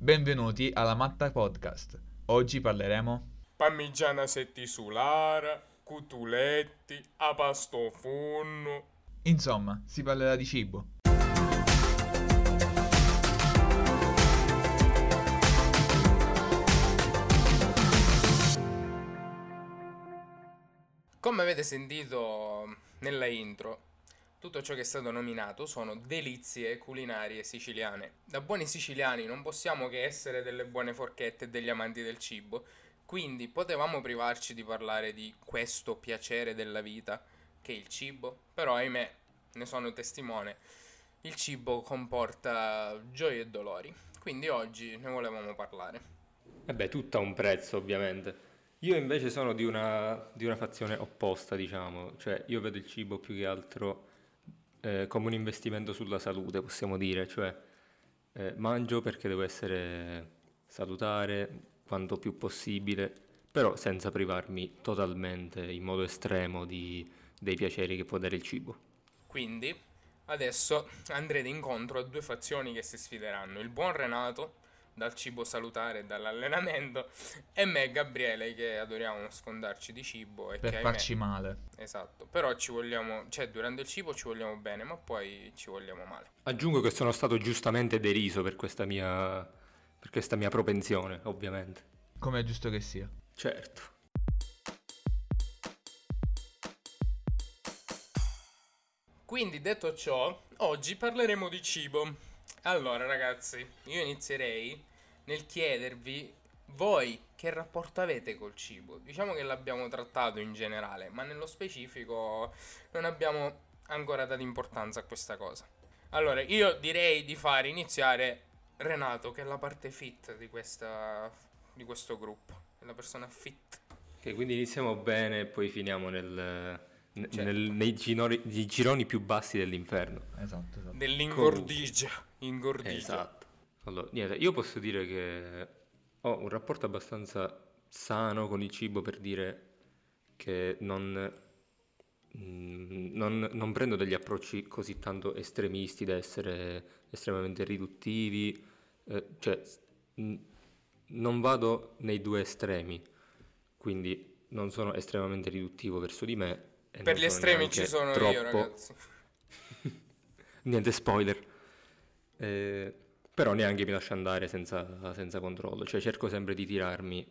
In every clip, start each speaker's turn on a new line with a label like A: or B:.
A: Benvenuti alla Matta Podcast. Oggi parleremo
B: parmigiana settisulare, cutuletti, a pasto funno.
A: Insomma, si parlerà di cibo.
B: Come avete sentito nella intro, tutto ciò che è stato nominato sono delizie culinarie siciliane. Da buoni siciliani non possiamo che essere delle buone forchette e degli amanti del cibo, quindi potevamo privarci di parlare di questo piacere della vita che è il cibo, però ahimè, ne sono testimone, il cibo comporta gioie e dolori, quindi oggi ne volevamo parlare.
C: E beh, tutto ha un prezzo ovviamente. Io invece sono di una, di una fazione opposta, diciamo, cioè io vedo il cibo più che altro eh, come un investimento sulla salute, possiamo dire, cioè eh, mangio perché devo essere salutare quanto più possibile, però senza privarmi totalmente in modo estremo di, dei piaceri che può dare il cibo.
B: Quindi adesso andrete incontro a due fazioni che si sfideranno, il buon Renato dal cibo salutare e dall'allenamento e me Gabriele che adoriamo sfondarci di cibo e
A: per
B: che,
A: farci
B: ahimè,
A: male.
B: Esatto, però ci vogliamo, cioè durante il cibo ci vogliamo bene, ma poi ci vogliamo male.
C: Aggiungo che sono stato giustamente deriso per questa mia, per questa mia propensione, ovviamente.
A: Come è giusto che sia.
C: Certo.
B: Quindi detto ciò, oggi parleremo di cibo. Allora ragazzi, io inizierei nel chiedervi voi che rapporto avete col cibo. Diciamo che l'abbiamo trattato in generale, ma nello specifico non abbiamo ancora dato importanza a questa cosa. Allora, io direi di fare iniziare Renato, che è la parte fit di, questa, di questo gruppo, è la persona fit.
C: Ok, quindi iniziamo bene e poi finiamo nel,
B: Certo.
C: nel- nei ginori- nei gironi più bassi dell'inferno.
A: Esatto, esatto.
B: Dell'ingordigia. Ingordigia.
C: Esatto. Allora, niente, io posso dire che ho un rapporto abbastanza sano con il cibo per dire che non, mm, non- non prendo degli approcci così tanto estremisti da essere estremamente riduttivi, eh, cioè non vado nei due estremi, quindi non sono estremamente riduttivo verso di me.
B: Per gli estremi ci sono io,
C: troppo-
B: ragazzi.
C: Niente spoiler. Eh, però neanche mi lascio andare senza, senza controllo, cioè cerco sempre di tirarmi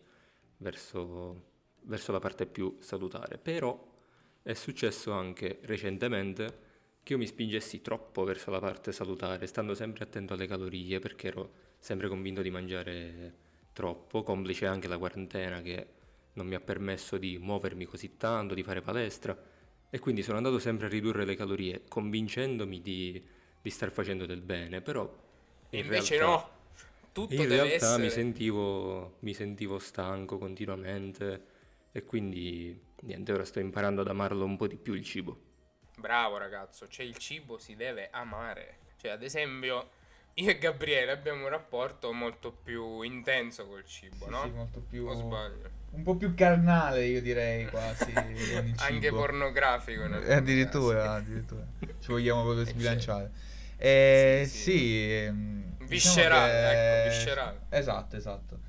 C: verso, verso la parte più salutare. Però è successo anche recentemente che io mi spingessi troppo verso la parte salutare, stando sempre attento alle calorie, perché ero sempre convinto di mangiare troppo, complice anche la quarantena che non mi ha permesso di muovermi così tanto, di fare palestra. E quindi sono andato sempre a ridurre le calorie, convincendomi di, di star facendo del bene, però in
B: Invece
C: realtà,
B: no. Tutto
C: in
B: deve
C: realtà
B: essere...
C: mi sentivo, mi sentivo stanco continuamente e quindi niente, ora sto imparando ad amarlo un po' di più il cibo.
B: Bravo ragazzo, cioè il cibo si deve amare. Cioè, ad esempio, io e Gabriele abbiamo un rapporto molto più intenso col cibo,
A: Sì,
B: no?
A: sì, molto più...
B: O sbaglio?
A: Un po' più carnale, io direi, quasi,
B: Anche pornografico.
A: Eh, addirittura, addirittura. Ci vogliamo proprio
B: Eh,
A: sbilanciare. Eh,
B: Sì,
A: sì,
B: sì.
A: ehm, diciamo
B: Viscerale,
A: che-
B: ecco, viscerale.
A: Esatto, esatto.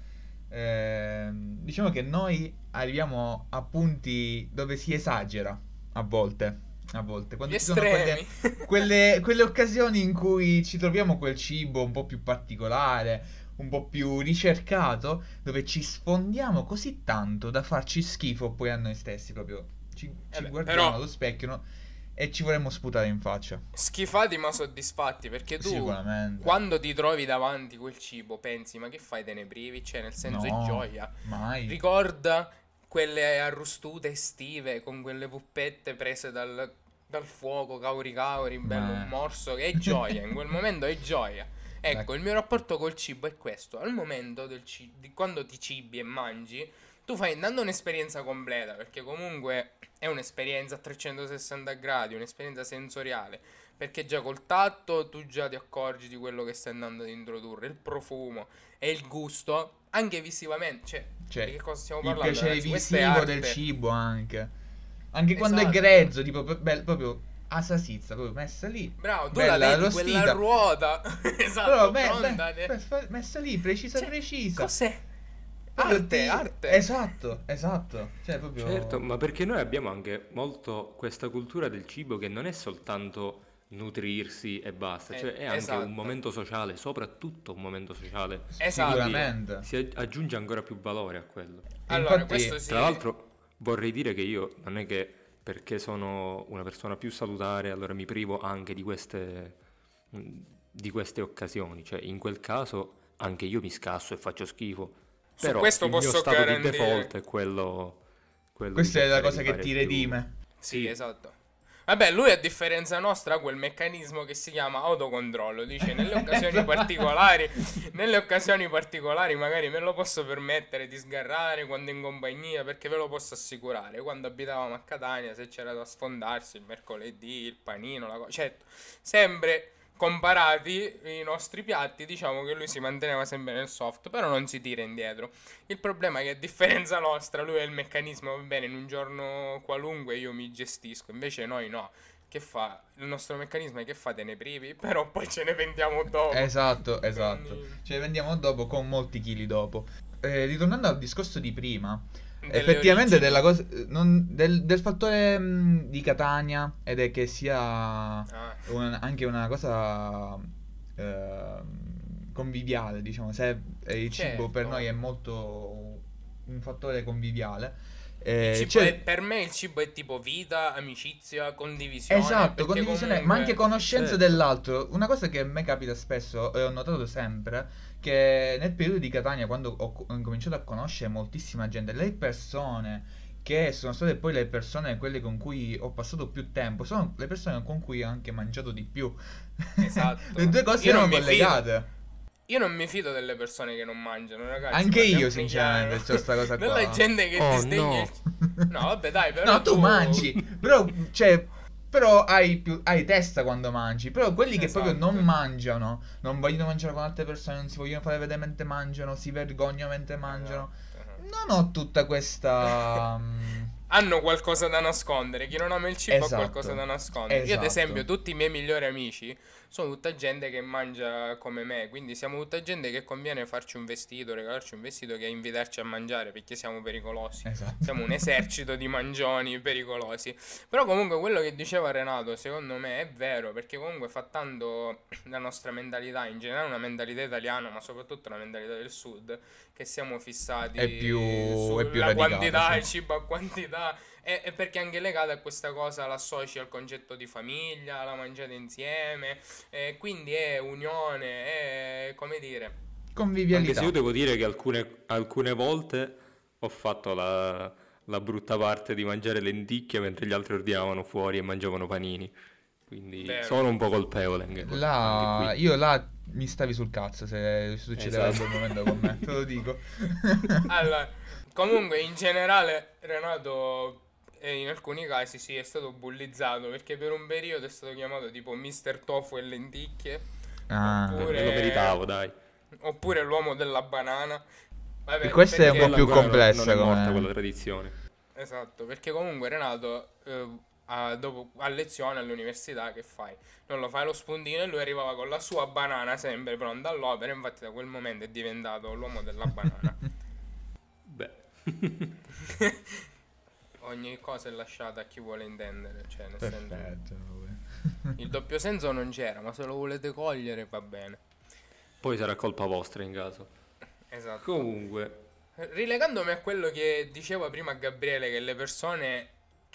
A: Ehm, diciamo che noi arriviamo a punti dove si esagera a volte. A volte, quando
B: Gli
A: ci sono quelle,
B: estremi.
A: quelle, quelle occasioni in cui ci troviamo quel cibo un po' più particolare, un po' più ricercato, dove ci sfondiamo così tanto da farci schifo poi a noi stessi, proprio ci, ci
B: Eh
A: guardiamo
B: però-
A: allo specchio no? e ci vorremmo sputare in faccia.
B: Schifati ma soddisfatti perché tu quando ti trovi davanti quel cibo pensi ma che fai te ne privi? Cioè nel senso
A: No,
B: è gioia.
A: Mai.
B: Ricorda quelle arrostute estive con quelle puppette prese dal, dal fuoco, cauri cauri, bello
A: Ma-
B: un morso, che è gioia, in quel momento è gioia. Ecco,
A: Ecco.
B: il mio rapporto col cibo è questo. Al momento del ci- di quando ti cibi e mangi, tu fai intanto un'esperienza completa, perché comunque è un'esperienza a 360 gradi, un'esperienza sensoriale. Perché già col tatto tu già ti accorgi di quello che stai andando ad introdurre, il profumo e il gusto, anche visivamente. Cioè,
A: Cioè,
B: di che cosa stiamo
A: il
B: parlando?
A: piacere
B: ragazzi?
A: Visivo del cibo anche. Anche quando è
B: Esatto.
A: grezzo, tipo, beh, proprio asasizza, proprio messa lì.
B: Bravo, tu
A: bella
B: la vedi quella ruota. esatto,
A: Però me-
B: pronta,
A: me-
B: ne-
A: me- messa lì, precisa,
B: Cioè,
A: precisa.
B: Cos'è? Arte, arte.
A: Esatto, esatto. Cioè, proprio...
C: Certo, ma perché noi abbiamo anche molto questa cultura del cibo che non è soltanto nutrirsi e basta,
B: Eh,
C: cioè è anche
B: esatto.
C: un momento sociale, soprattutto un momento sociale.
B: Esatto.
A: Sicuramente.
C: Si ag- aggiunge ancora più valore a quello.
B: Allora,
A: Infatti-
B: questo sì.
C: Tra l'altro vorrei dire che io non è che perché sono una persona più salutare, allora mi privo anche di queste, di queste occasioni, cioè in quel caso anche io mi scasso e faccio schifo.
B: Su
C: Però
B: questo
C: il mio
B: posso
C: stato di
B: garantire.
C: default è quello, quello di
A: Questa è la cosa
C: di
A: che ti redime.
B: Sì, esatto. Vabbè, lui a differenza nostra ha quel meccanismo che si chiama autocontrollo. Dice nelle occasioni
A: Esatto.
B: particolari, nelle occasioni particolari magari me lo posso permettere di sgarrare quando in compagnia, perché ve lo posso assicurare. Quando abitavamo a Catania, se c'era da sfondarsi il mercoledì, il panino, la cosa, certo, sempre comparati i nostri piatti, diciamo che lui si manteneva sempre nel soft, però non si tira indietro. Il problema è che a differenza nostra, lui ha il meccanismo, va bene, in un giorno qualunque io mi gestisco, invece noi no. Che fa? Il nostro meccanismo è che fate ne privi, però poi ce ne vendiamo dopo.
A: Esatto, esatto.
B: Quindi-
A: Ce ne vendiamo dopo con molti chili dopo. Eh, ritornando al discorso di prima, effettivamente della cosa, eh, non- del, del fattore mh, di Catania ed è che sia
B: Ah,
A: un- anche una cosa ehm, conviviale, diciamo, se eh, il cibo
B: Certo.
A: per noi è molto un fattore conviviale. Eh,
B: cibo
A: c'è-
B: è- per me il cibo è tipo vita, amicizia, condivisione.
A: Esatto, condivisione,
B: comunque-
A: ma anche conoscenza
C: Certo.
A: dell'altro. Una cosa che a me capita spesso, e ho notato sempre, che nel periodo di Catania, quando ho, ho incominciato a conoscere moltissima gente, le persone che sono state poi le persone, quelle con cui ho passato più tempo, sono le persone con cui ho anche mangiato di più.
B: Esatto.
A: le due cose
B: Io
A: erano
B: mi fido. Io non mi fido delle persone che non mangiano, ragazzi.
A: Anche io, sinceramente, c'ho sta cosa qua.
B: Della gente che
C: Oh,
B: disdegna
C: no.
B: il- No, vabbè, dai, però
A: No, tu mangi, però, cioè, però hai, più, hai testa quando mangi. Però quelli che proprio
B: Esatto.
A: non mangiano, non vogliono mangiare con altre persone, non si vogliono fare vedere mentre mangiano, si vergognano mentre mangiano.
B: Esatto.
A: Non ho tutta questa...
B: Hanno qualcosa da nascondere. Chi non ama il cibo
A: Esatto.
B: ha qualcosa da nascondere. Io, ad
A: Esatto.
B: esempio, tutti i miei migliori amici sono tutta gente che mangia come me. Quindi siamo tutta gente che conviene farci un vestito, regalarci un vestito che invitarci a mangiare perché siamo pericolosi.
A: Esatto.
B: Siamo un esercito di mangioni pericolosi. Però comunque quello che diceva Renato, secondo me, è vero, perché comunque fa tanto la nostra mentalità, in generale una mentalità italiana, ma soprattutto una mentalità del sud, che siamo fissati
A: È più-
B: sulla
A: è più radicata,
B: quantità,
A: sì.
B: cibo a quantità. E, e perché anche legata a questa cosa l'associ al concetto di famiglia, la mangiate insieme, e quindi è unione, è come dire...
C: Anche
A: Convivialità.
C: se io devo dire che alcune, alcune volte ho fatto la, la brutta parte di mangiare lenticchie mentre gli altri ordinavano fuori e mangiavano panini. Quindi
B: Vero.
C: sono un po' colpevole anche,
A: Là,
C: anche qui.
A: io là mi stavi sul cazzo se succedeva
C: Esatto.
A: quel momento con me, te lo dico.
B: Allora, comunque in generale Renato eh, in alcuni casi sì è stato bullizzato perché per un periodo è stato chiamato tipo Mister Tofu e lenticchie
A: Ah.
B: Oppure-
C: lo meritavo, dai.
B: oppure l'uomo della banana. Vabbè,
A: E questa è un po' più
C: non-
A: complessa
C: Non è morta
A: come-
C: quella tradizione.
B: Esatto, perché comunque Renato eh, a, dopo, a lezione all'università che fai? Non lo fai lo spuntino e lui arrivava con la sua banana sempre pronta all'opera, infatti da quel momento è diventato l'uomo della banana.
C: Beh,
B: Ogni cosa è lasciata a chi vuole intendere, cioè nel senso
A: Perfetto.
B: il doppio senso non c'era, ma se lo volete cogliere va bene.
C: poi sarà colpa vostra in caso.
B: Esatto.
C: Comunque,
B: Rilegandomi a quello che diceva prima Gabriele, che le persone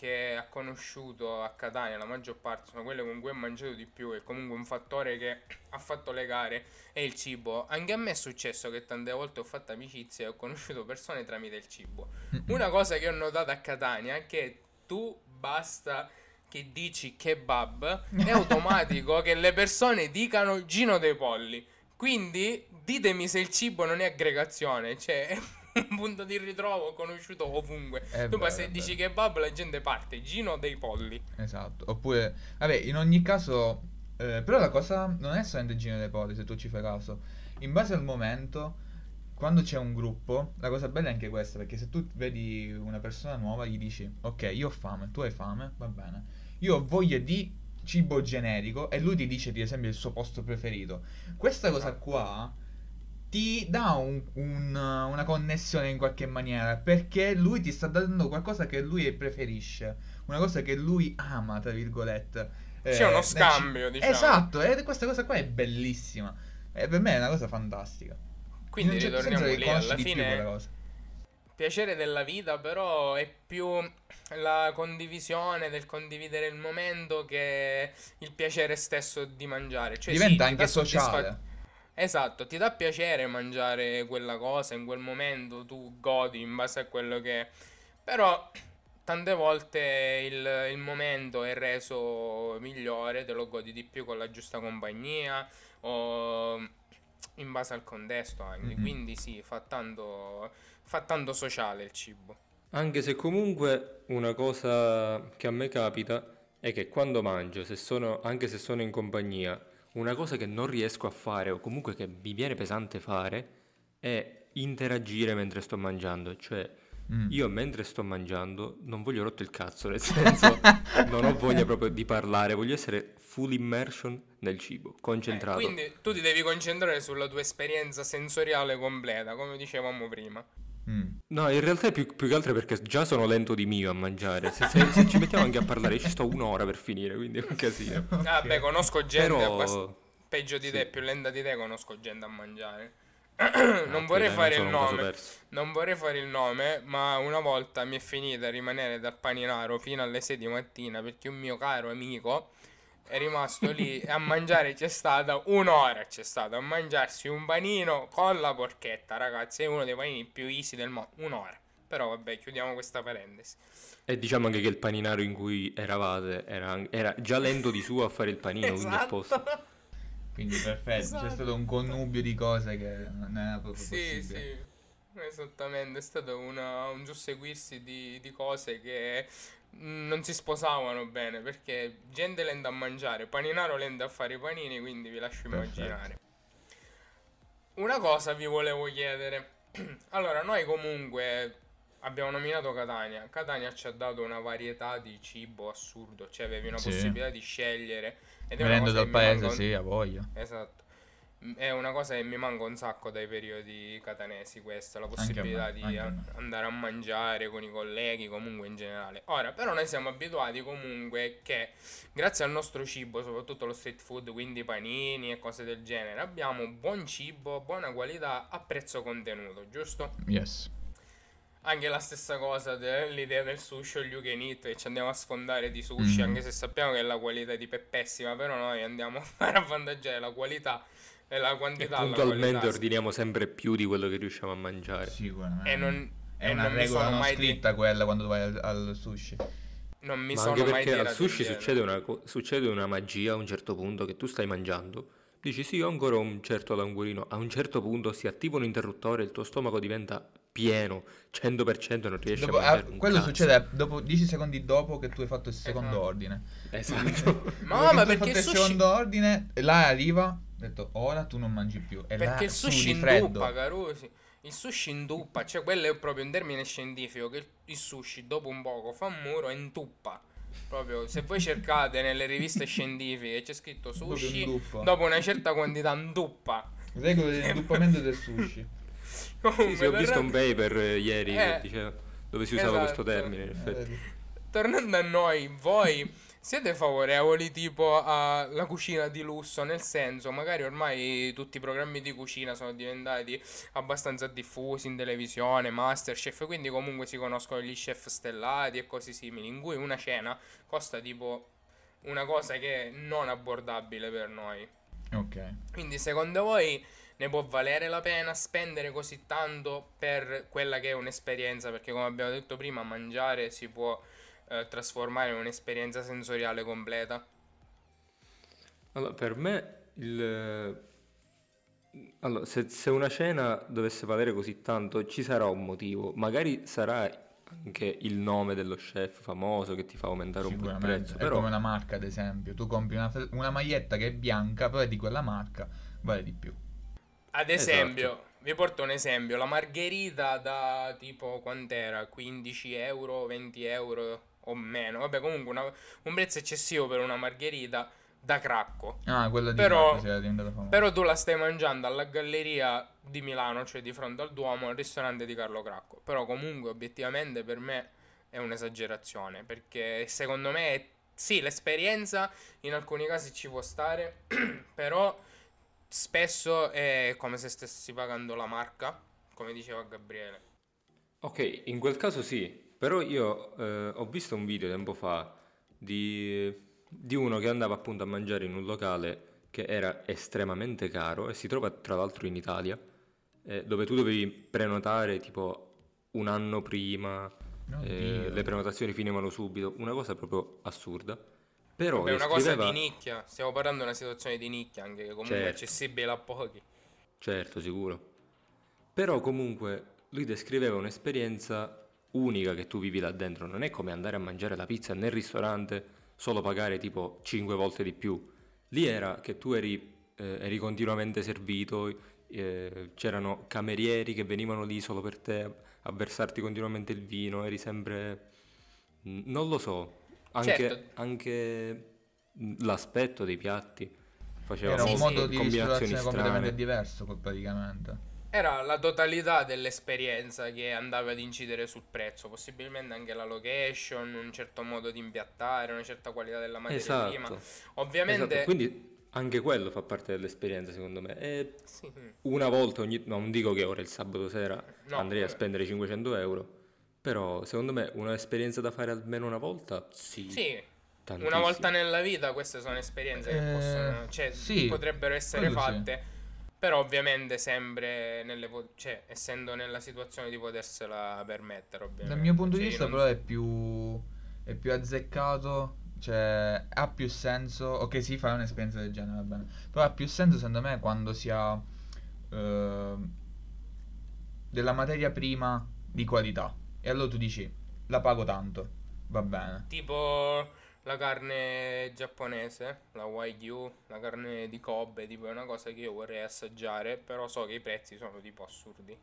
B: che ha conosciuto a Catania, la maggior parte sono quelle con cui ha mangiato di più, e comunque un fattore che ha fatto legare è il cibo. Anche a me è successo che tante volte ho fatto amicizie e ho conosciuto persone tramite il cibo. Una cosa che ho notato a Catania è che tu basta che dici kebab, è automatico che le persone dicano Gino dei Polli. Quindi ditemi se il cibo non è aggregazione, cioè un punto di ritrovo conosciuto ovunque.
A: È
B: tu
A: vero,
B: se dici
A: vero.
B: kebab la gente parte, Gino dei Polli.
A: Esatto. Oppure, vabbè, in ogni caso, eh, però la cosa non è solamente Gino dei Poli, se tu ci fai caso. In base al momento, quando c'è un gruppo, la cosa bella è anche questa, perché se tu vedi una persona nuova, gli dici, ok, io ho fame, tu hai fame, va bene. Io ho voglia di cibo generico e lui ti dice, ad esempio, il suo posto preferito. Questa cosa qua ti dà un- un- una connessione in qualche maniera perché lui ti sta dando qualcosa che lui preferisce, una cosa che lui ama, tra virgolette.
B: C'è
A: Eh,
B: uno
A: nel
B: scambio,
A: ci-
B: diciamo.
A: Esatto, e questa cosa qua è bellissima. E per me è una cosa fantastica.
B: Quindi
A: certo
B: ritorniamo lì, alla fine piacere della vita però è più la condivisione del condividere il momento che il piacere stesso di mangiare. Cioè, sì,
A: Diventa
B: ti
A: anche sociale.
B: Esatto, ti dà piacere mangiare quella cosa in quel momento, tu godi in base a quello che è. Però tante volte il, il momento è reso migliore, te lo godi di più con la giusta compagnia o in base al contesto anche.
A: Mhm.
B: Quindi sì, fa tanto, fa tanto sociale il cibo.
C: Anche se comunque una cosa che a me capita è che quando mangio, se sono, anche se sono in compagnia, una cosa che non riesco a fare o comunque che mi viene pesante fare è interagire mentre sto mangiando. Cioè,
A: Mm.
C: io mentre sto mangiando non voglio rotto il cazzo, nel senso non ho voglia proprio di parlare, voglio essere full immersion nel cibo, concentrato.
B: Eh, quindi tu ti devi concentrare sulla tua esperienza sensoriale completa, come dicevamo prima.
A: Mm.
C: No, in realtà è più, più che altro perché già sono lento di mio a mangiare. Se, se- se ci mettiamo anche a parlare, ci sto un'ora per finire, quindi è un casino.
B: Ah, beh, conosco gente
C: Però,
B: abbast- peggio di
C: sì.
B: te, più lenta di te, conosco gente a mangiare.
C: Ah,
B: non
C: ok,
B: vorrei
C: dai,
B: fare il
C: un caso
B: nome. Non vorrei fare il nome, ma una volta mi è finita a rimanere dal paninaro fino alle 6 di mattina perché un mio caro amico è rimasto lì e a mangiare c'è stata un'ora, c'è stato a mangiarsi un panino con la porchetta, ragazzi, è uno dei panini più easy del mondo, un'ora. Però vabbè, chiudiamo questa parentesi.
C: E diciamo anche che il paninaro in cui eravate era, era già lento di suo a fare il panino, quindi a posto.
B: Esatto.
A: Quindi perfetto,
B: Esatto.
A: c'è stato un connubio di cose che non era proprio
B: Sì,
A: possibile.
B: sì, esattamente, è stato una- un susseguirsi di, di cose che non si sposavano bene, perché gente lenta a mangiare, paninaro lenta a fare i panini, quindi vi lascio
A: Perfetto.
B: immaginare. Una cosa vi volevo chiedere. Allora, noi comunque abbiamo nominato Catania. Catania ci ha dato una varietà di cibo assurdo, cioè avevi una
A: Sì.
B: possibilità di scegliere. Ed è
A: Venendo dal paese,
B: manca
A: sì, a voglia.
B: Esatto. È una cosa che mi manca un sacco dai periodi catanesi, questa, la possibilità
A: me,
B: di
A: a
B: andare a mangiare con i colleghi, comunque in generale. Ora, però noi siamo abituati comunque che grazie al nostro cibo, soprattutto lo street food, quindi panini e cose del genere, abbiamo buon cibo, buona qualità a prezzo contenuto, giusto?
A: Yes.
B: Anche la stessa cosa dell'idea del sushi o gli you can eat, che ci andiamo a sfondare di sushi,
A: Mhm.
B: anche se sappiamo che la qualità di è pessima, però noi andiamo a fare avvantaggiare la qualità e la
C: E
B: quantità alla
C: puntualmente ordiniamo sempre più di quello che riusciamo a mangiare.
A: Sicuramente.
B: E non,
A: È
B: e
A: una
B: non
A: regola
B: sono
A: non
B: mai di-
A: scritta quella quando vai al, al sushi.
B: non mi
C: Ma
B: sono
C: anche
B: mai
C: perché al sushi succede una, succede una magia a un certo punto che tu stai mangiando, dici sì, ho ancora un certo languorino, a un certo punto si attiva un interruttore, il tuo stomaco diventa pieno, 100% e non riesci
A: Dopo-
C: a mangiare
A: ah,
C: un
A: quello
C: cazzo.
A: succede dopo 10 secondi dopo che tu hai fatto il secondo
B: Esatto.
A: ordine.
C: Esatto.
B: Ma ma
A: hai
B: perché
A: fatto
B: il sushi
A: secondo ordine, e là arriva, ho detto ora tu non mangi più. E là
B: Perché il sushi induppa, Carusi. Il sushi induppa, cioè quello è proprio un termine scientifico che il, sushi dopo un poco fa un muro e intuppa. Proprio se voi cercate nelle riviste scientifiche c'è scritto sushi, dopo una certa quantità induppa.
A: Regola dell'induppamento del sushi.
B: Comunque,
C: Sì, sì, ho visto un paper eh, ieri
B: Eh,
C: che diceva dove si usava questo
B: esatto.
C: termine, in
A: Eh,
C: effetti.
A: vedi.
B: tornando a noi, voi siete favorevoli tipo alla cucina di lusso? Nel senso, magari ormai tutti i programmi di cucina sono diventati abbastanza diffusi in televisione, Masterchef, quindi comunque si conoscono gli chef stellati e cose simili, in cui una cena costa tipo una cosa che è non abbordabile per noi.
A: Ok.
B: Quindi secondo voi ne può valere la pena spendere così tanto per quella che è un'esperienza? Perché come abbiamo detto prima, mangiare si può eh, trasformare in un'esperienza sensoriale completa.
C: Allora, per me, il... allora, se, se una cena dovesse valere così tanto, ci sarà un motivo. Magari sarà anche il nome dello chef famoso che ti fa aumentare un po' il prezzo.
A: È
C: Però,
A: come una marca, ad esempio. Tu compri una, una maglietta che è bianca, però è di quella marca, vale di più.
B: Ad
C: Esatto.
B: esempio, vi porto un esempio, la margherita da tipo quant'era? 15 euro, 20 euro o meno. Vabbè, comunque una- un prezzo eccessivo per una margherita da cracco.
A: Ah, quello di
B: Però-
A: diventato famoso.
B: Però tu la stai mangiando alla galleria di Milano, cioè di fronte al Duomo, al ristorante di Carlo Cracco. Però comunque obiettivamente per me è un'esagerazione, perché secondo me è- sì, l'esperienza in alcuni casi ci può stare, però spesso è come se stessi pagando la marca, come diceva Gabriele.
C: Ok, in quel caso sì, però io eh, ho visto un video tempo fa di, di uno che andava appunto a mangiare in un locale che era estremamente caro e si trova tra l'altro in Italia, eh, dove tu dovevi prenotare tipo un anno prima, eh, le prenotazioni finivano subito, una cosa proprio assurda. Però
B: è una cosa
C: descriveva-
B: di nicchia, stiamo parlando di una situazione di nicchia, anche che comunque è
C: Certo.
B: accessibile a pochi.
C: Certo, sicuro. Però comunque lui descriveva un'esperienza unica che tu vivi là dentro. Non è come andare a mangiare la pizza nel ristorante, solo pagare tipo 5 volte di più. Lì era che tu eri, eh, eri continuamente servito, eh, c'erano camerieri che venivano lì solo per te a versarti continuamente il vino, eri sempre... Non lo so, anche,
B: Certo.
C: anche l'aspetto dei piatti faceva
A: Era un modo di
C: combinazioni
A: ristorazione completamente diverso, praticamente.
B: Era la totalità dell'esperienza che andava ad incidere sul prezzo, possibilmente anche la location, un certo modo di impiattare, una certa qualità della materia prima.
C: Esatto.
B: Ovviamente,
C: Esatto, quindi anche quello fa parte dell'esperienza secondo me. E
B: sì,
C: una volta ogni... no, non dico che ora il sabato sera
B: No,
C: andrei a spendere 500 euro, però secondo me un'esperienza da fare almeno una volta, sì.
B: sì,
C: tantissimo.
B: una volta nella vita queste sono esperienze che
A: Eh,
B: possono, cioè,
A: sì,
B: potrebbero essere
A: quello sì.
B: Però ovviamente sempre nelle, cioè, essendo nella situazione di potersela permettere, ovviamente.
A: Dal mio punto di
B: Cioè,
A: vista,
B: non
A: però, è più, è più azzeccato. Cioè, ha più senso. Ok, sì, fai un'esperienza del genere, va bene. Però ha più senso, secondo me, quando si ha ehm, della materia prima di qualità. E allora tu dici, la pago tanto, va bene.
B: Tipo la carne giapponese, la Wagyu, la carne di Kobe, tipo è una cosa che io vorrei assaggiare, però so che i prezzi sono tipo assurdi.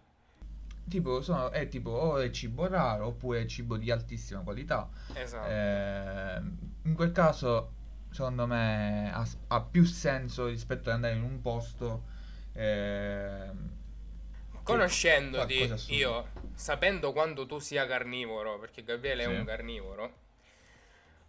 A: Tipo, sono, è tipo o è cibo raro oppure è cibo di altissima qualità.
B: Esatto.
A: Eh, in quel caso, secondo me, ha, ha più senso rispetto ad andare in un posto. ehm,
B: Conoscendoti, io, sapendo quanto tu sia carnivoro, perché Gabriele
A: Sì.
B: è un carnivoro,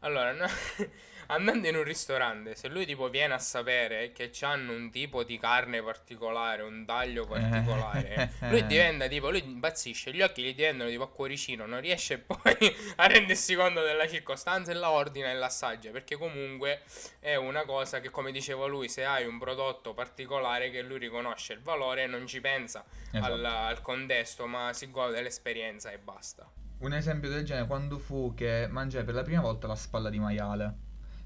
B: allora, no- andando in un ristorante, se lui tipo viene a sapere che hanno un tipo di carne particolare, un taglio particolare, lui diventa tipo, lui impazzisce, gli occhi gli diventano tipo a cuoricino, non riesce poi a rendersi conto della circostanza e la ordina e l'assaggia, perché comunque è una cosa che, come diceva lui, se hai un prodotto particolare che lui riconosce il valore, non ci pensa
A: Esatto.
B: al, al contesto, ma si gode dell'esperienza e basta.
A: Un esempio del genere quando fu che mangiai per la prima volta la spalla di maiale,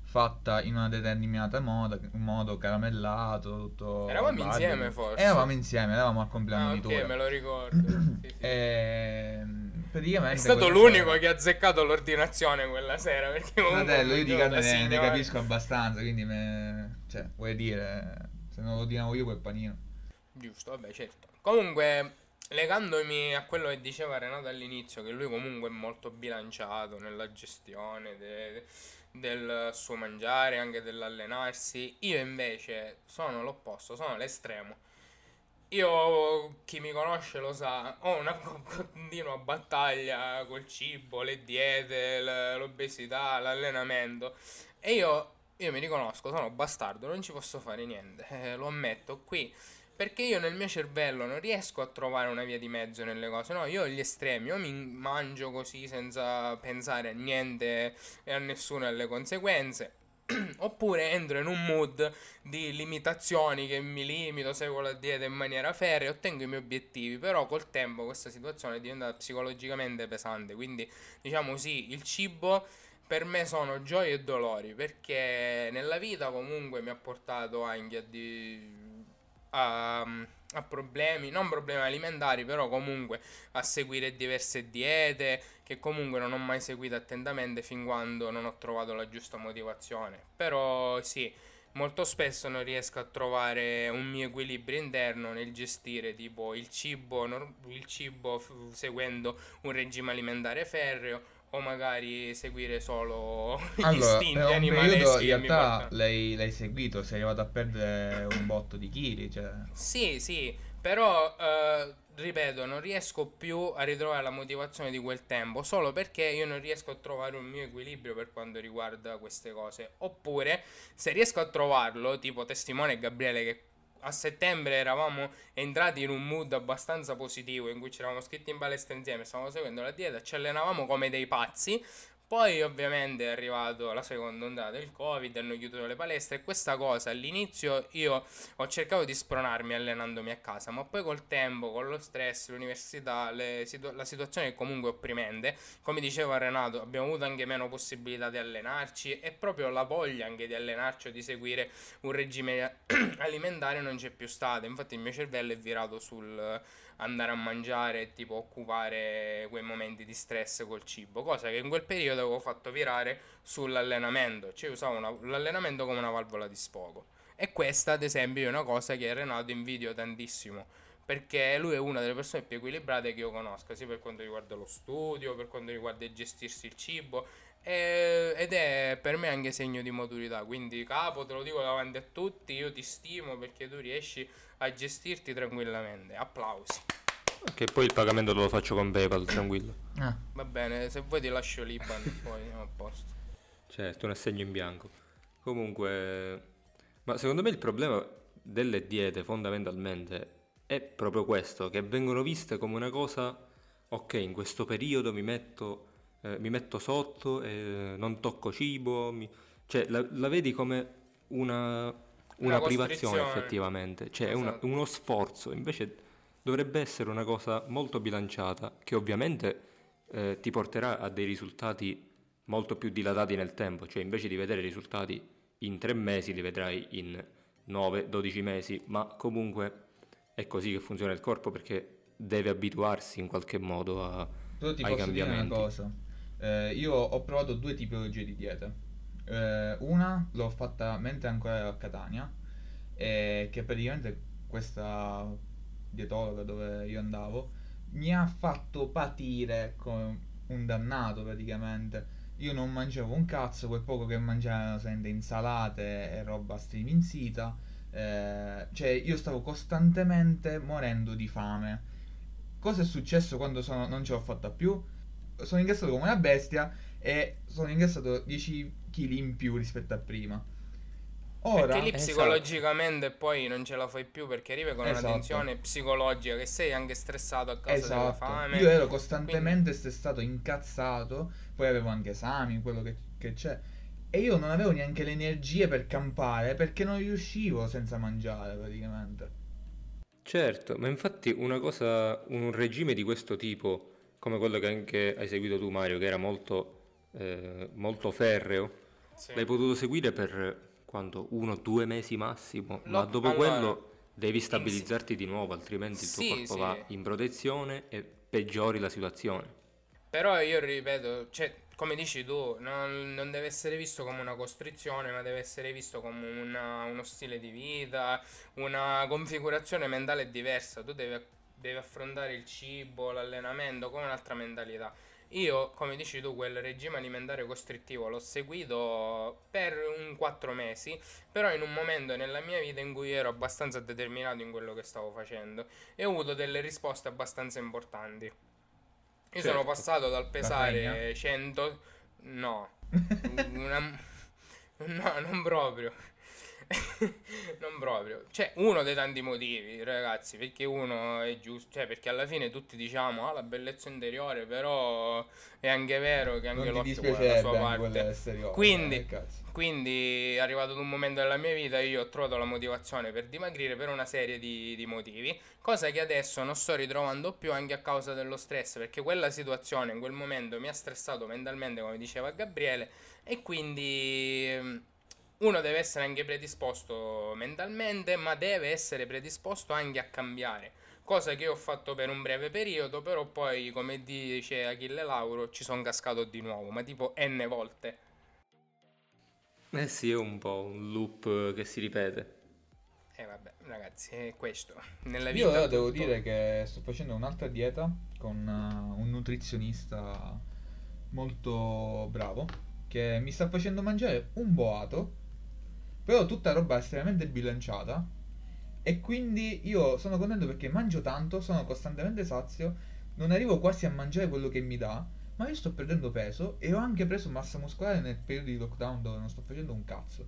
A: fatta in una determinata modo, un modo caramellato, tutto
B: Eravamo
A: barbecue.
B: insieme, forse?
A: Eravamo insieme, eravamo al compleanno
B: Ah,
A: di
B: ok,
A: Tura.
B: me lo ricordo. Sì, sì.
A: Ehm, praticamente
B: È stato l'unico
A: sera-
B: che ha azzeccato l'ordinazione quella sera. Perché
A: Fratello, io di carne ne, ne capisco abbastanza, quindi me... Cioè, vuoi dire, se non lo ordinavo io quel panino.
B: Giusto, vabbè, certo. Comunque, legandomi a quello che diceva Renato all'inizio, che lui comunque è molto bilanciato nella gestione de- del suo mangiare, anche dell'allenarsi, io invece sono l'opposto, sono l'estremo. Io, chi mi conosce lo sa, ho una continua battaglia col cibo, le diete, l'obesità, l'allenamento. E io, io mi riconosco, sono bastardo, non ci posso fare niente, eh, lo ammetto qui. Perché io nel mio cervello non riesco a trovare una via di mezzo nelle cose. No, io ho gli estremi, io mi mangio così senza pensare a niente e a nessuno e alle conseguenze. Oppure entro in un mood di limitazioni che mi limito, seguo la dieta in maniera ferrea, ottengo i miei obiettivi, però col tempo questa situazione diventa psicologicamente pesante, quindi diciamo sì, il cibo per me sono gioie e dolori, perché nella vita comunque mi ha portato anche a, di- a, a problemi, non problemi alimentari, però comunque a seguire diverse diete che comunque non ho mai seguito attentamente fin quando non ho trovato la giusta motivazione. Però sì, molto spesso non riesco a trovare un mio equilibrio interno nel gestire tipo il cibo, il cibo seguendo un regime alimentare ferreo o magari seguire solo gli
A: Allora,
B: istinti animaleschi
A: in realtà l'hai, l'hai seguito, sei arrivato a perdere un botto di chili, cioè...
B: Sì, sì, però eh, ripeto, non riesco più a ritrovare la motivazione di quel tempo, solo perché io non riesco a trovare un mio equilibrio per quanto riguarda queste cose. Oppure, se riesco a trovarlo, tipo testimone Gabriele che a settembre eravamo entrati in un mood abbastanza positivo in cui ci eravamo scritti in palestra insieme, stavamo seguendo la dieta, ci allenavamo come dei pazzi. Poi ovviamente è arrivato la seconda ondata del Covid, hanno chiuso le palestre e questa cosa all'inizio io ho cercato di spronarmi allenandomi a casa, ma poi col tempo, con lo stress, l'università, situ- la situazione è comunque opprimente. Come diceva Renato, abbiamo avuto anche meno possibilità di allenarci e proprio la voglia anche di allenarci o di seguire un regime alimentare non c'è più stata. Infatti il mio cervello è virato sul andare a mangiare e tipo occupare quei momenti di stress col cibo, cosa che in quel periodo avevo fatto virare sull'allenamento, cioè usavo una- l'allenamento come una valvola di sfogo. E questa, ad esempio, è una cosa che Renato invidio tantissimo. Perché lui è una delle persone più equilibrate che io conosca, sia per quanto riguarda lo studio, per quanto riguarda il gestirsi il cibo. E- ed è per me anche segno di maturità. Quindi, capo, te lo dico davanti a tutti, io ti stimo perché tu riesci a gestirti tranquillamente. Applausi.
C: Che poi il pagamento lo faccio con PayPal, tranquillo.
A: Ah,
B: Va bene, se vuoi ti lascio l'Iban, poi andiamo a posto.
C: Certo, un assegno in bianco. Comunque, ma secondo me il problema delle diete fondamentalmente è proprio questo, che vengono viste come una cosa, ok, in questo periodo mi metto, eh, mi metto sotto, e non tocco cibo, mi- cioè la, la vedi come una, una privazione effettivamente, cioè è una-
B: Esatto.
C: uno sforzo, invece dovrebbe essere una cosa molto bilanciata, che ovviamente eh, ti porterà a dei risultati molto più dilatati nel tempo, cioè invece di vedere risultati in tre mesi li vedrai in 9-12 mesi, ma comunque è così che funziona il corpo perché deve abituarsi in qualche modo a,
A: però ti
C: ai
A: posso dire una
C: cambiamenti.
A: cosa. Eh, io ho provato due tipologie di diete. Eh, una l'ho fatta mentre ancora ero a Catania, e che praticamente questa dietologa dove io andavo mi ha fatto patire come un dannato praticamente. Io non mangiavo un cazzo, quel poco che mangiavo erano insalate e roba striminzita. Eh, cioè, io stavo costantemente morendo di fame. Cosa è successo quando sono- non ce l'ho fatta più? Sono ingrassato come una bestia e sono ingrassato 10 kg in più rispetto a prima. Ora,
B: Perché lì
C: Esatto.
B: psicologicamente poi non ce la fai più perché arrivi con
A: Esatto.
B: una tensione psicologica che sei anche stressato a causa della
A: esatto,
B: fame.
A: io ero costantemente stressato, incazzato, poi avevo anche esami, quello che, che c'è. E io non avevo neanche le energie per campare perché non riuscivo senza mangiare praticamente.
C: Certo, ma infatti una cosa, un regime di questo tipo, come quello che anche hai seguito tu Mario, che era molto, eh, molto ferreo,
B: Sì.
C: l'hai potuto seguire per quanto? Uno, due mesi massimo, ma
B: Lo-
C: dopo
B: allora,
C: quello devi stabilizzarti di nuovo, altrimenti il tuo
B: Sì,
C: corpo
B: sì.
C: va in protezione e peggiori la situazione.
B: Però io ripeto, cioè, come dici tu, non, non deve essere visto come una costrizione, ma deve essere visto come una- uno stile di vita, una configurazione mentale diversa. Tu devi, devi affrontare il cibo, l'allenamento con un'altra mentalità. Io, come dici tu, quel regime alimentare costrittivo l'ho seguito per un 4 mesi, però in un momento nella mia vita in cui ero abbastanza determinato in quello che stavo facendo e ho avuto delle risposte abbastanza importanti. Io sono
C: Certo.
B: passato dal pesare
A: regna?
B: 100... No, una- no, non proprio. non proprio. Cioè, uno dei tanti motivi, ragazzi, perché uno è giusto, cioè, perché alla fine tutti diciamo, ah, la bellezza interiore, però è anche vero che anche
A: Non
B: l'occhio vuole la sua parte. Quindi-
A: eh.
B: Quindi, arrivato ad un momento della mia vita, io ho trovato la motivazione per dimagrire per una serie di, di motivi, cosa che adesso non sto ritrovando più anche a causa dello stress, perché quella situazione in quel momento mi ha stressato mentalmente, come diceva Gabriele, e quindi ehm, uno deve essere anche predisposto mentalmente, ma deve essere predisposto anche a cambiare. Cosa che io ho fatto per un breve periodo, però poi, come dice Achille Lauro, ci sono cascato di nuovo, ma tipo n volte.
C: Eh sì, è un po' un loop che si ripete.
B: E vabbè, ragazzi, è questo. Nella vita
A: Io ora devo
B: tutto-
A: dire che sto facendo un'altra dieta con uh, un nutrizionista molto bravo che mi sta facendo mangiare un boato, però tutta roba estremamente bilanciata. E quindi io sono contento perché mangio tanto, sono costantemente sazio, non arrivo quasi a mangiare quello che mi dà, ma io sto perdendo peso e ho anche preso massa muscolare nel periodo di lockdown dove non sto facendo un cazzo.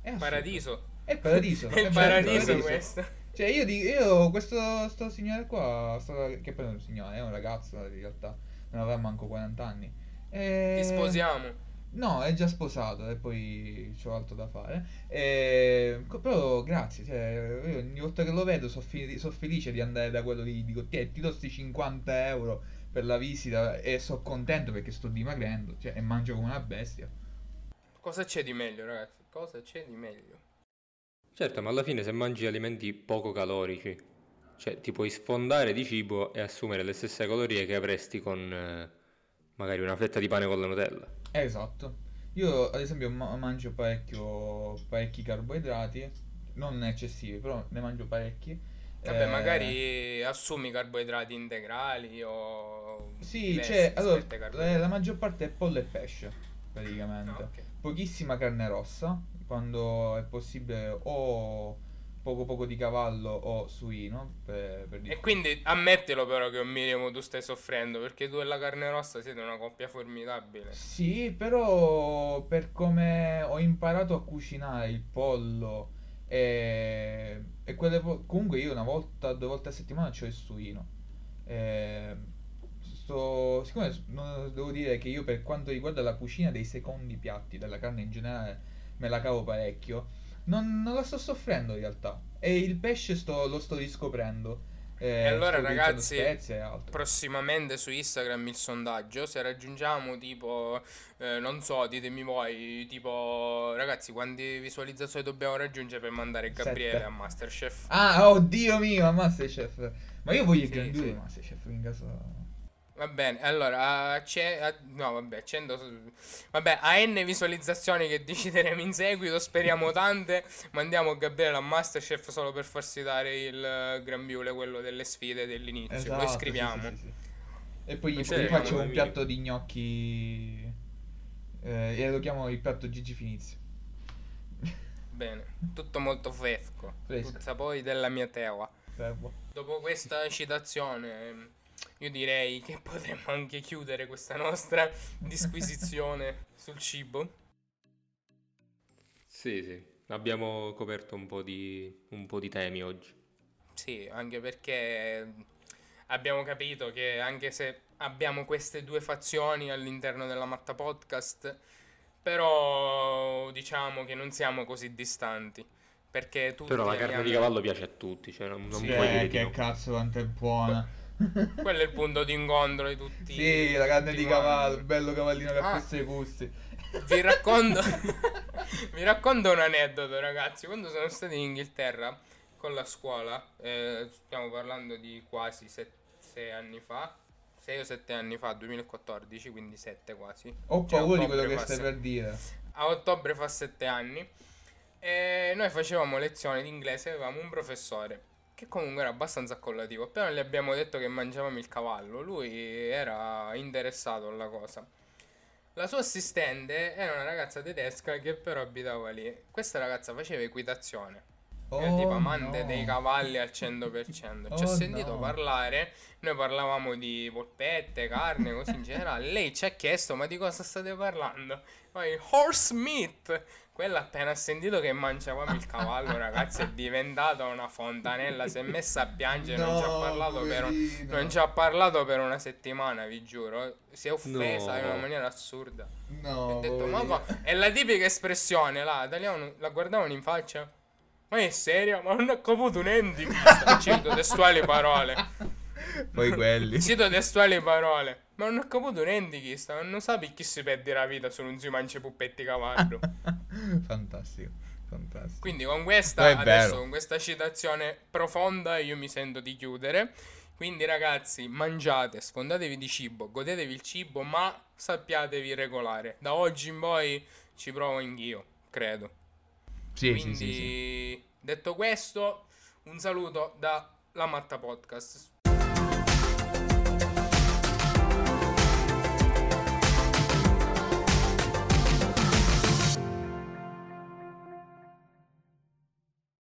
A: È assurdo.
B: Paradiso.
A: È paradiso.
B: È il
A: bello,
B: paradiso questo.
A: Cioè, io, dico, io questo sto signore qua, sto- che poi non è un signore, è un ragazzo in realtà, non avrà manco 40 anni. E...
B: Ti sposiamo.
A: No, è già sposato e poi c'ho altro da fare. E... co- Però grazie, cioè, io ogni volta che lo vedo sono felice di andare da quello lì, dico, "Tiè, ti do sti 50 euro per la visita e sono contento perché sto dimagrendo, cioè, e mangio come una bestia.
B: Cosa c'è di meglio, ragazzi? Cosa c'è di meglio?
C: Certo, ma alla fine se mangi alimenti poco calorici, cioè ti puoi sfondare di cibo e assumere le stesse calorie che avresti con eh, magari una fetta di pane con la Nutella.
A: Esatto. Io ad esempio ma- mangio parecchio, parecchi carboidrati, non eccessivi, però ne mangio parecchi.
B: Vabbè,
A: Eh,
B: magari assumi carboidrati integrali o...
A: Sì,
B: diversi
A: c'è, allora, la,
B: carboidrati.
A: la maggior parte è pollo e pesce, praticamente.
B: Ah, ok.
A: Pochissima carne rossa, quando è possibile o poco poco di cavallo o suino, per, per
B: E quindi ammettilo però che un minimo tu stai soffrendo, perché tu e la carne rossa siete una coppia formidabile.
A: Sì, però per come ho imparato a cucinare il pollo e, e quelle vo- comunque io una volta, due volte a settimana c'ho il suino. E sto, siccome devo dire che io per quanto riguarda la cucina dei secondi piatti, della carne in generale, me la cavo parecchio, non, non la sto soffrendo in realtà. E il pesce sto- lo sto riscoprendo.
B: E
A: Eh,
B: allora
A: sto utilizzando
B: ragazzi,
A: e
B: prossimamente su Instagram il sondaggio, se raggiungiamo tipo, eh, non so, ditemi voi, tipo, ragazzi, quante visualizzazioni dobbiamo raggiungere per mandare Gabriele
A: Sette.
B: a Masterchef?
A: Ah, oddio mio, a Masterchef. Ma io voglio
B: Sì,
A: Due
B: sì.
A: Masterchef in caso.
B: Va bene, allora, a ce- a- no vabbè, 100, vabbè, a n visualizzazioni che decideremo in seguito, speriamo tante, mandiamo Gabriele a Masterchef solo per farsi dare il grembiule, quello delle sfide dell'inizio,
A: Esatto,
B: poi scriviamo.
A: sì, sì, sì. E poi gli, faccio un piatto di gnocchi. Eh, e lo chiamo il piatto Gigi Finizio.
B: Bene, tutto molto fresco,
A: Fresco.
B: tutta poi della mia.
A: Fermo.
B: Dopo questa citazione, io direi che potremmo anche chiudere questa nostra disquisizione sul cibo.
C: Sì, sì, abbiamo coperto un po' di, un po' di temi oggi.
B: Sì, anche perché abbiamo capito che anche se abbiamo queste due fazioni all'interno della Matta Podcast, però diciamo che non siamo così distanti. Perché tutti
C: Però la carne di
B: abbiamo-
C: cavallo piace a tutti, cioè non, non
B: Sì,
C: puoi dire
A: Eh,
C: di
A: che
C: no.
A: cazzo quanto è buona.
B: Quello è il punto d'incontro di tutti.
A: Sì, la carne di cavallo, bello cavallino che ha
B: Ah.
A: i gusti.
B: Vi racconto, vi racconto un aneddoto, ragazzi. Quando sono stato in Inghilterra con la scuola, eh, stiamo parlando di quasi 6 anni fa, 6 o 7 anni fa, 2014, quindi 7 quasi.
A: Ho
B: Cioè,
A: paura di quello che stai
B: se-
A: per dire.
B: A ottobre fa 7 anni. E noi facevamo lezioni di inglese, avevamo un professore che comunque era abbastanza accollativo. Appena gli abbiamo detto che mangiavamo il cavallo, lui era interessato alla cosa. La sua assistente era una ragazza tedesca che però abitava lì. Questa ragazza faceva equitazione. Era
A: Oh,
B: tipo amante
A: no.
B: dei cavalli al 100%. Ci ha
A: Oh,
B: sentito
A: no.
B: parlare. Noi parlavamo di polpette, carne, così in generale. Lei ci ha chiesto: Ma di cosa state parlando? Poi horse meat. Quella appena ha sentito che mangiavamo il cavallo, ragazzi, è diventata una fontanella. Si è messa a piangere. non ci ha
A: No,
B: parlato per un- non ci ha parlato per una settimana, vi giuro. Si è offesa
C: No.
B: in una maniera assurda.
A: No,
B: Ho detto, co- è la tipica espressione là, tagliavano- la guardavano in faccia. Ma è serio? Ma non ho capito niente. Cito testuali parole.
A: Poi quelli.
B: Cito testuali parole. Ma non ho capito niente chi sta. Non sapi chi si perde la vita se non si mangia puppetti cavallo.
A: fantastico, fantastico.
B: Quindi con questa, adesso
A: vero.
B: con questa citazione profonda io mi sento di chiudere. Quindi ragazzi, mangiate, sfondatevi di cibo, godetevi il cibo, ma sappiatevi regolare. Da oggi in poi ci provo anch'io, credo.
A: Sì,
B: Quindi,
A: sì, sì, sì.
B: detto questo, un saluto da La Matta Podcast.